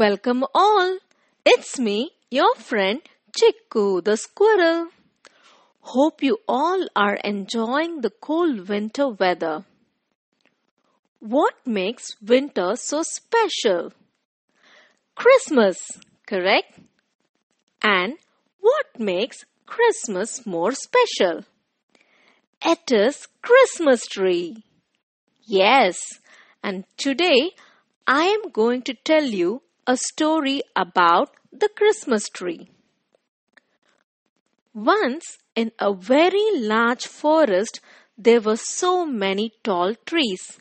Welcome all. It's me, your friend Chikku the squirrel. Hope you all are enjoying the cold winter weather. What makes winter so special? Christmas, correct? And what makes Christmas more special? It is Christmas tree. Yes, and today I am going to tell you a story about the Christmas tree. Once in a very large forest, there were so many tall trees.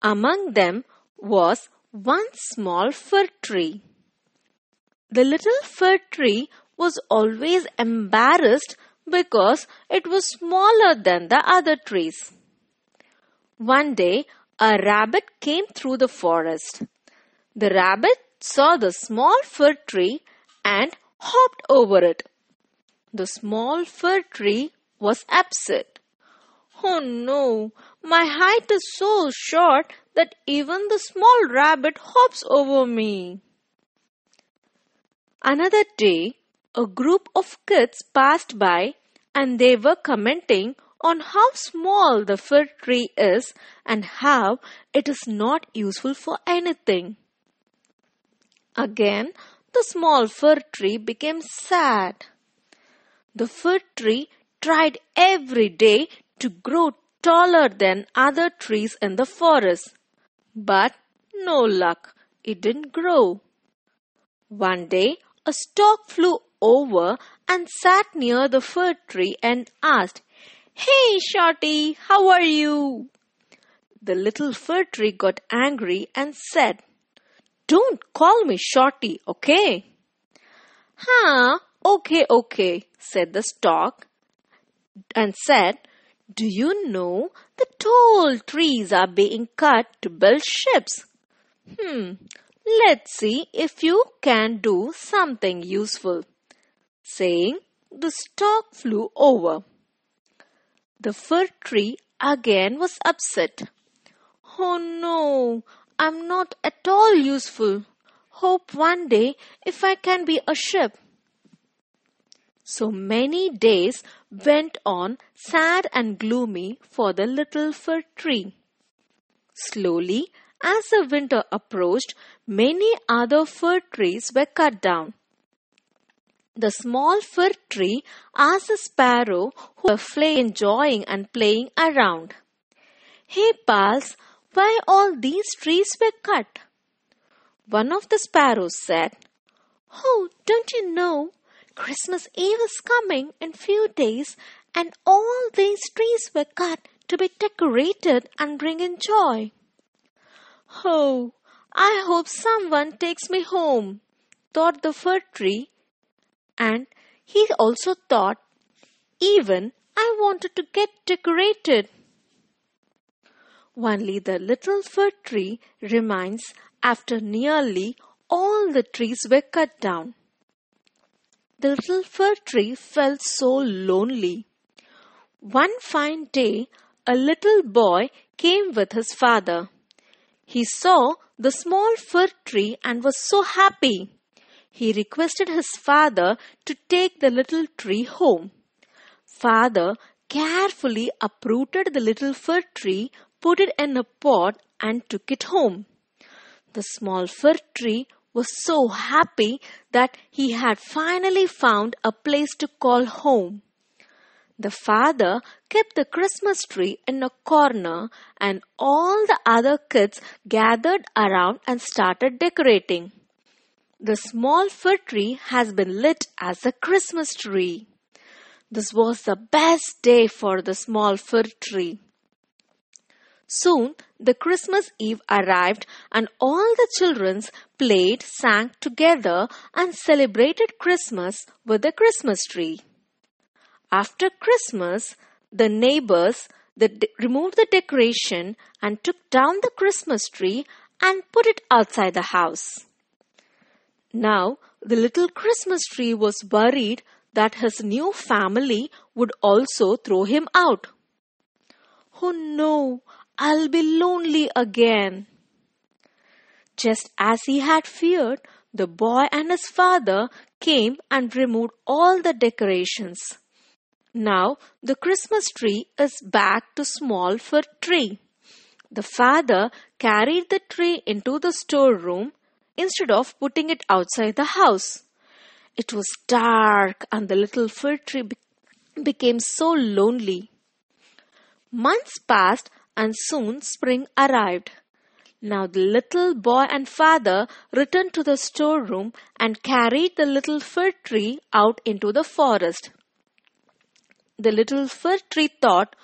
Among them was one small fir tree. The little fir tree was always embarrassed because it was smaller than the other trees. One day, a rabbit came through the forest. The rabbit saw the small fir tree and hopped over it. The small fir tree was upset. Oh no, my height is so short that even the small rabbit hops over me. Another day, a group of kids passed by and they were commenting on how small the fir tree is and how it is not useful for anything. Again, the small fir tree became sad. The fir tree tried every day to grow taller than other trees in the forest, but no luck, it didn't grow. One day, a stork flew over and sat near the fir tree and asked, Hey, Shorty, how are you? The little fir tree got angry and said, don't call me Shorty, okay? Huh, okay, okay, said the stork and said, Do you know the tall trees are being cut to build ships? Hmm, let's see if you can do something useful. Saying, the stork flew over. The fir tree again was upset. Oh no, I'm not at all useful. Hope one day if I can be a ship. So many days went on sad and gloomy for the little fir tree. Slowly, as the winter approached, many other fir trees were cut down. The small fir tree asked the sparrow who were enjoying and playing around. Hey pals, why all these trees were cut. One of the sparrows said, Oh, don't you know? Christmas Eve is coming in few days and all these trees were cut to be decorated and bring in joy. Oh, I hope someone takes me home, thought the fir tree. And he also thought, even I wanted to get decorated. Only the little fir tree remains after nearly all the trees were cut down. The little fir tree felt so lonely. One fine day, a little boy came with his father. He saw the small fir tree and was so happy. He requested his father to take the little tree home. Father carefully uprooted the little fir tree put it in a pot and took it home. The small fir tree was so happy that he had finally found a place to call home. The father kept the Christmas tree in a corner and all the other kids gathered around and started decorating. The small fir tree has been lit as a Christmas tree. This was the best day for the small fir tree. Soon the Christmas Eve arrived and all the children played, sang together and celebrated Christmas with the Christmas tree. After Christmas, the neighbors de- removed the decoration and took down the Christmas tree and put it outside the house. Now, the little Christmas tree was worried that his new family would also throw him out. Oh no, I'll be lonely again. Just as he had feared, the boy and his father came and removed all the decorations. Now the Christmas tree is back to small fir tree. The father carried the tree into the storeroom instead of putting it outside the house. It was dark and the little fir tree be- became so lonely. Months passed and soon spring arrived. Now the little boy and father returned to the storeroom and carried the little fir tree out into the forest. The little fir tree thought,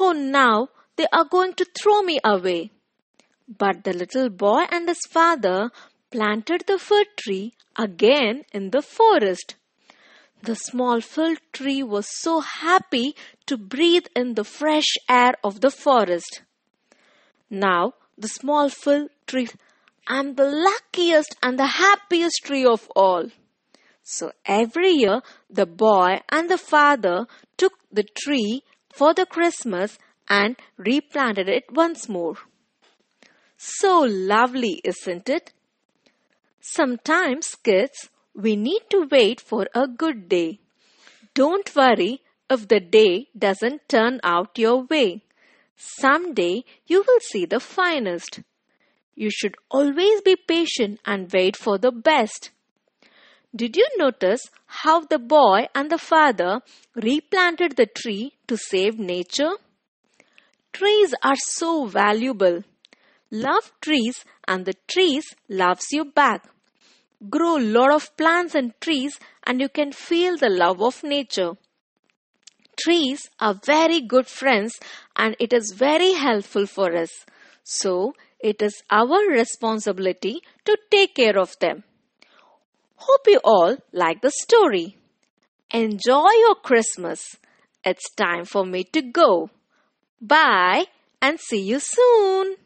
Oh, now they are going to throw me away. But the little boy and his father planted the fir tree again in the forest. The small fir tree was so happy to breathe in the fresh air of the forest. Now, the small fir tree, I'm the luckiest and the happiest tree of all. So every year, the boy and the father took the tree for the Christmas and replanted it once more. So lovely, isn't it? Sometimes, kids, we need to wait for a good day. Don't worry if the day doesn't turn out your way. Someday you will see the finest. You should always be patient and wait for the best. Did you notice how the boy and the father replanted the tree to save nature? Trees are so valuable. Love trees and the trees loves you back. Grow lot of plants and trees and you can feel the love of nature. Trees are very good friends and it is very helpful for us. So it is our responsibility to take care of them. Hope you all like the story. Enjoy your Christmas. It's time for me to go. Bye and see you soon.